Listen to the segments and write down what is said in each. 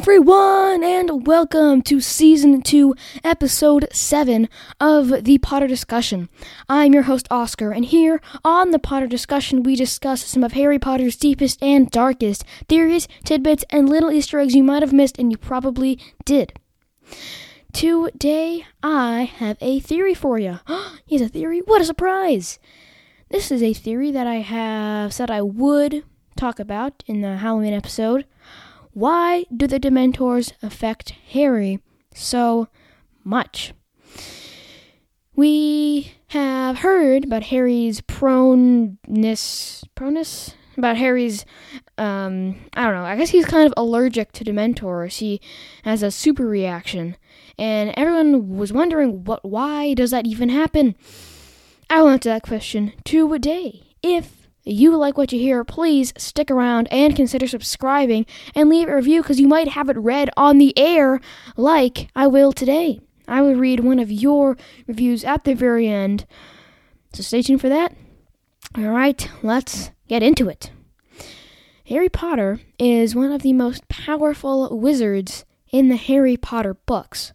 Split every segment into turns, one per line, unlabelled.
everyone, and welcome to season two, episode seven of the Potter Discussion. I'm your host, Oscar, and here on the Potter Discussion, we discuss some of Harry Potter's deepest and darkest theories, tidbits, and little Easter eggs you might have missed, and you probably did. Today, I have a theory for you. Here's a theory. What a surprise! This is a theory that I have said I would talk about in the Halloween episode. Why do the Dementors affect Harry so much? We have heard about Harry's proneness, proneness, about Harry's, um, I don't know. I guess he's kind of allergic to Dementors. He has a super reaction, and everyone was wondering what, why does that even happen? I will answer that question today. If you like what you hear, please stick around and consider subscribing and leave a review because you might have it read on the air like I will today. I will read one of your reviews at the very end. So stay tuned for that. All right, let's get into it. Harry Potter is one of the most powerful wizards in the Harry Potter books.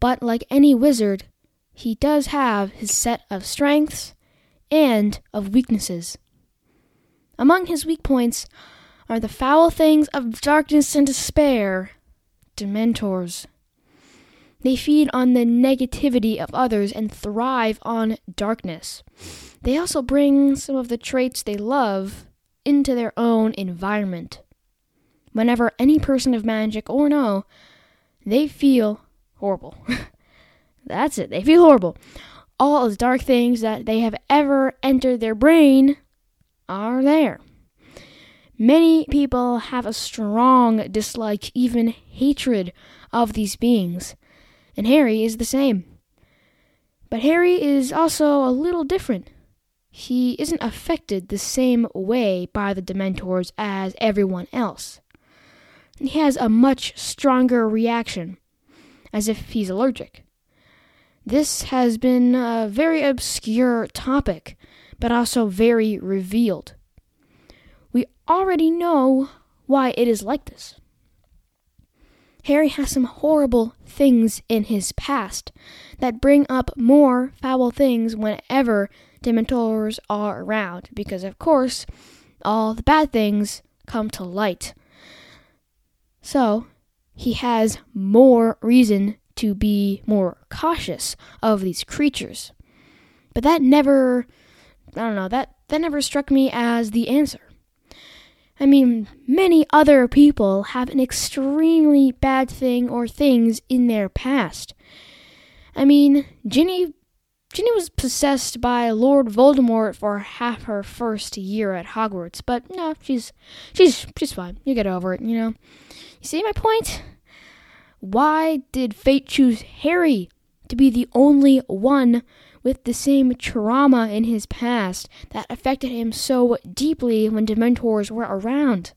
But like any wizard, he does have his set of strengths and of weaknesses. Among his weak points are the foul things of darkness and despair, Dementors. They feed on the negativity of others and thrive on darkness. They also bring some of the traits they love into their own environment. Whenever any person of magic or no, they feel horrible. That's it, they feel horrible. All the dark things that they have ever entered their brain are there. Many people have a strong dislike, even hatred, of these beings, and Harry is the same. But Harry is also a little different. He isn't affected the same way by the Dementors as everyone else. He has a much stronger reaction, as if he's allergic. This has been a very obscure topic but also very revealed. We already know why it is like this. Harry has some horrible things in his past that bring up more foul things whenever Dementors are around, because of course, all the bad things come to light. So, he has more reason to be more cautious of these creatures. But that never I don't know, that, that never struck me as the answer. I mean, many other people have an extremely bad thing or things in their past. I mean, Ginny Ginny was possessed by Lord Voldemort for half her first year at Hogwarts, but no, she's she's she's fine. You get over it, you know. You see my point? Why did fate choose Harry to be the only one with the same trauma in his past that affected him so deeply when Dementors were around.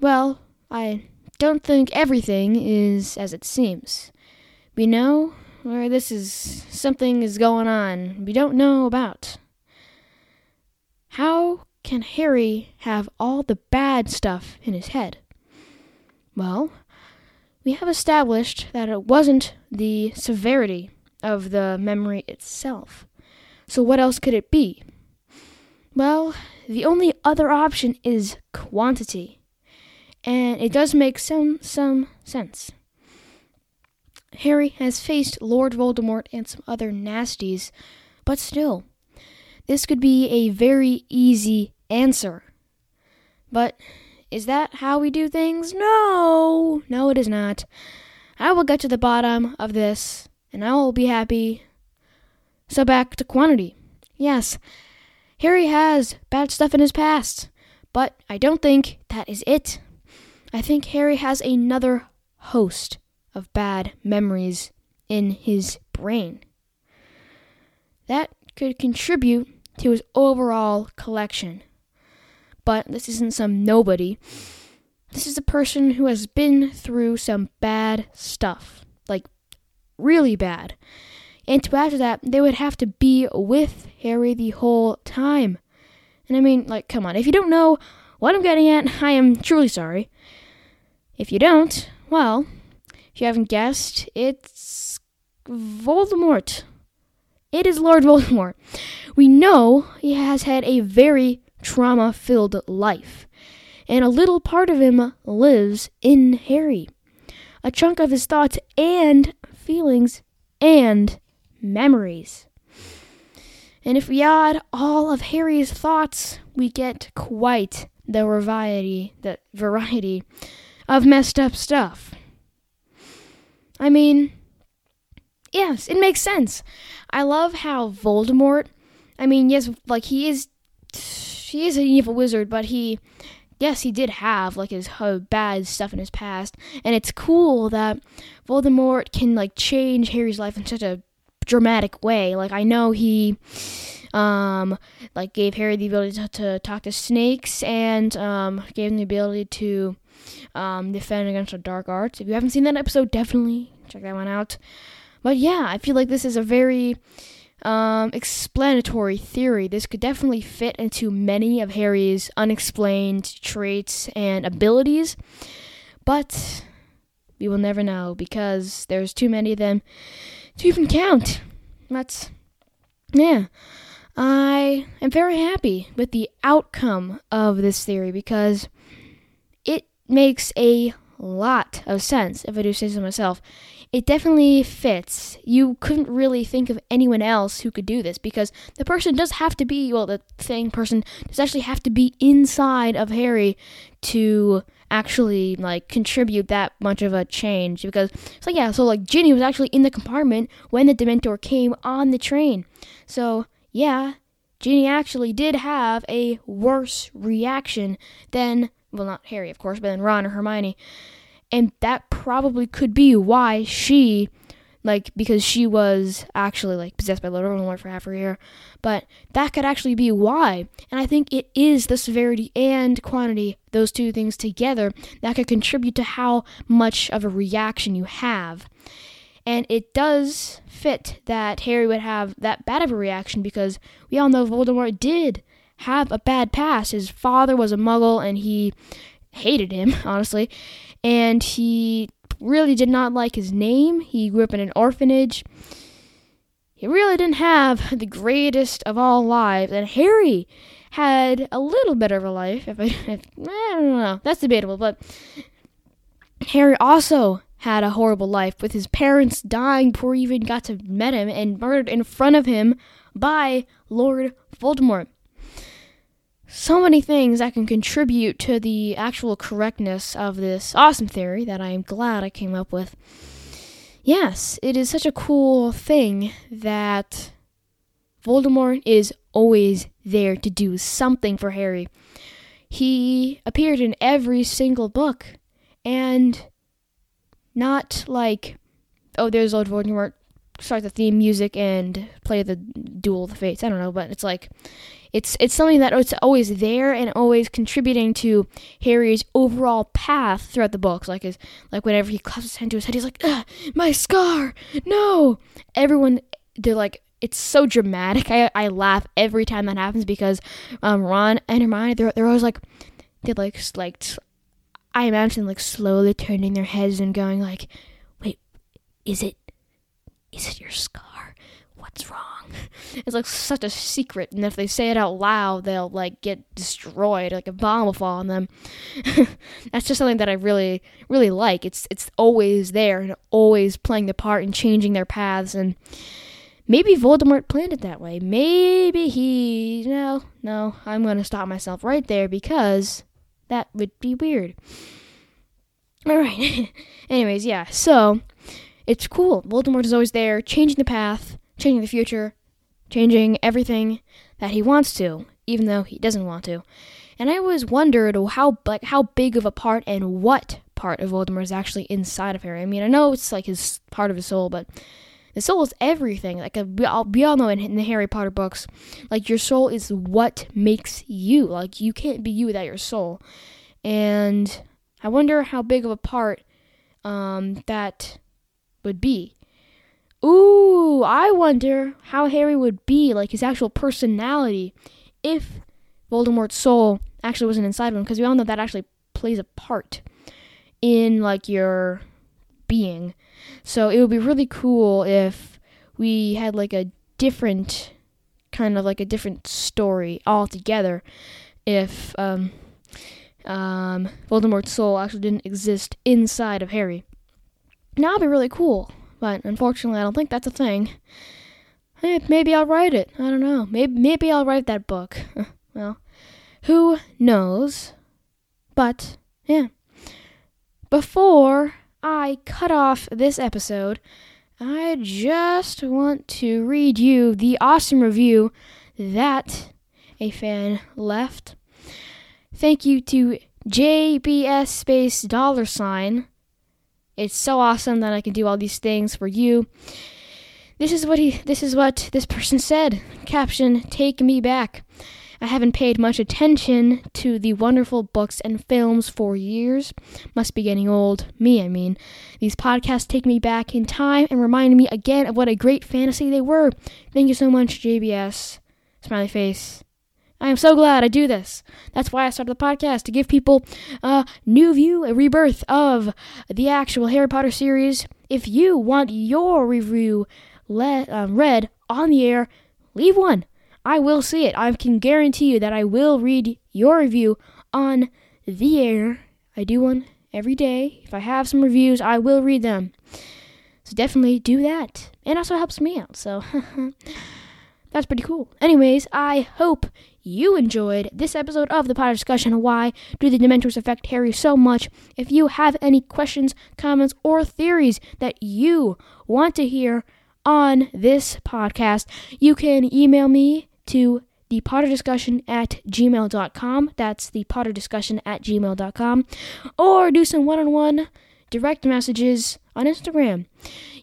Well, I don't think everything is as it seems. We know where this is something is going on we don't know about. How can Harry have all the bad stuff in his head? Well, we have established that it wasn't the severity of the memory itself. So, what else could it be? Well, the only other option is quantity. And it does make some some sense. Harry has faced Lord Voldemort and some other nasties, but still, this could be a very easy answer. But is that how we do things? No, no, it is not. I will get to the bottom of this and I will be happy. So back to quantity. Yes, Harry has bad stuff in his past, but I don't think that is it. I think Harry has another host of bad memories in his brain. That could contribute to his overall collection. But this isn't some nobody. This is a person who has been through some bad stuff, really bad. And to to that, they would have to be with Harry the whole time. And I mean, like, come on, if you don't know what I'm getting at, I am truly sorry. If you don't, well, if you haven't guessed, it's Voldemort. It is Lord Voldemort. We know he has had a very trauma filled life, and a little part of him lives in Harry. A chunk of his thoughts and feelings and memories. And if we add all of Harry's thoughts, we get quite the variety, the variety of messed up stuff. I mean, yes, it makes sense. I love how Voldemort, I mean, yes, like he is he is an evil wizard, but he yes, he did have like his bad stuff in his past, and it's cool that Voldemort can like change Harry's life in such a dramatic way. Like I know he um like gave Harry the ability to, to talk to snakes and um gave him the ability to um defend against the dark arts. If you haven't seen that episode, definitely check that one out. But yeah, I feel like this is a very um, explanatory theory. This could definitely fit into many of Harry's unexplained traits and abilities, but we will never know because there's too many of them to even count. That's, yeah. I am very happy with the outcome of this theory because it makes a lot of sense, if I do say so myself. It definitely fits. You couldn't really think of anyone else who could do this because the person does have to be, well, the thing person does actually have to be inside of Harry to actually like contribute that much of a change because so yeah so like Ginny was actually in the compartment when the Dementor came on the train so yeah Ginny actually did have a worse reaction than well not Harry of course but then Ron or Hermione and that probably could be why she like because she was actually like possessed by Lord Voldemort for half her year. But that could actually be why. And I think it is the severity and quantity, those two things together, that could contribute to how much of a reaction you have. And it does fit that Harry would have that bad of a reaction because we all know Voldemort did have a bad past. His father was a muggle and he hated him, honestly. And he really did not like his name. He grew up in an orphanage. He really didn't have the greatest of all lives. And Harry had a little bit of a life. If I, if, I don't know. That's debatable. But Harry also had a horrible life with his parents dying before he even got to meet him and murdered in front of him by Lord Voldemort so many things that can contribute to the actual correctness of this awesome theory that I'm glad I came up with. Yes, it is such a cool thing that Voldemort is always there to do something for Harry. He appeared in every single book, and not like, oh, there's Lord Voldemort, start the theme music and play the Duel of the Fates. I don't know, but it's like it's it's something that it's always there and always contributing to Harry's overall path throughout the books. Like his like whenever he claps his hand to his head, he's like, "My scar, no!" Everyone, they're like, it's so dramatic. I I laugh every time that happens because um, Ron and Hermione, they're they're always like, they like like I imagine like slowly turning their heads and going like, "Wait, is it is it your scar? What's wrong?" it's like such a secret, and if they say it out loud, they'll like get destroyed, like a bomb will fall on them. That's just something that I really, really like. It's it's always there and always playing the part and changing their paths, and maybe Voldemort planned it that way. Maybe he no, no. I'm gonna stop myself right there because that would be weird. All right. Anyways, yeah. So it's cool. Voldemort is always there, changing the path, changing the future, changing everything that he wants to, even though he doesn't want to. And I always wondered how like how big of a part and what part of Voldemort is actually inside of Harry. I mean, I know it's like his part of his soul, but the soul is everything. Like uh, we all, we all know in, in the Harry Potter books, like your soul is what makes you. Like you can't be you without your soul. And I wonder how big of a part um, that would be. Ooh, I wonder how Harry would be, like his actual personality, if Voldemort's soul actually wasn't inside of him, because we all know that actually plays a part in like your being. So it would be really cool if we had like a different kind of like a different story altogether if um, um, Voldemort's soul actually didn't exist inside of Harry. Now it'd be really cool, but unfortunately, I don't think that's a thing. Maybe I'll write it. I don't know. Maybe maybe I'll write that book. well, who knows? But yeah. Before I cut off this episode, I just want to read you the awesome review that a fan left. Thank you to JBS space dollar sign. It's so awesome that I can do all these things for you. This is what he this is what this person said. Caption Take me back. I haven't paid much attention to the wonderful books and films for years. Must be getting old. Me, I mean. These podcasts take me back in time and remind me again of what a great fantasy they were. Thank you so much, JBS. Smiley face. I am so glad I do this. That's why I started the podcast to give people a new view, a rebirth of the actual Harry Potter series. If you want your review le- um, read on the air, leave one. I will see it. I can guarantee you that I will read your review on the air. I do one every day. If I have some reviews, I will read them. So definitely do that. And also helps me out. So that's pretty cool. Anyways, I hope you enjoyed this episode of the Potter Discussion. Why do the Dementors affect Harry so much? If you have any questions, comments, or theories that you want to hear on this podcast, you can email me to the Potter Discussion at gmail.com. That's the Potter Discussion at gmail.com. Or do some one on one direct messages on Instagram.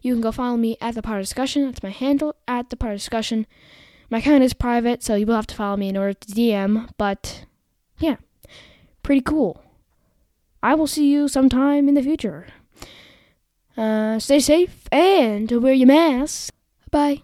You can go follow me at the Potter Discussion. That's my handle at the Potter Discussion. My account is private, so you will have to follow me in order to DM, but yeah, pretty cool. I will see you sometime in the future. Uh, stay safe and wear your mask. Bye.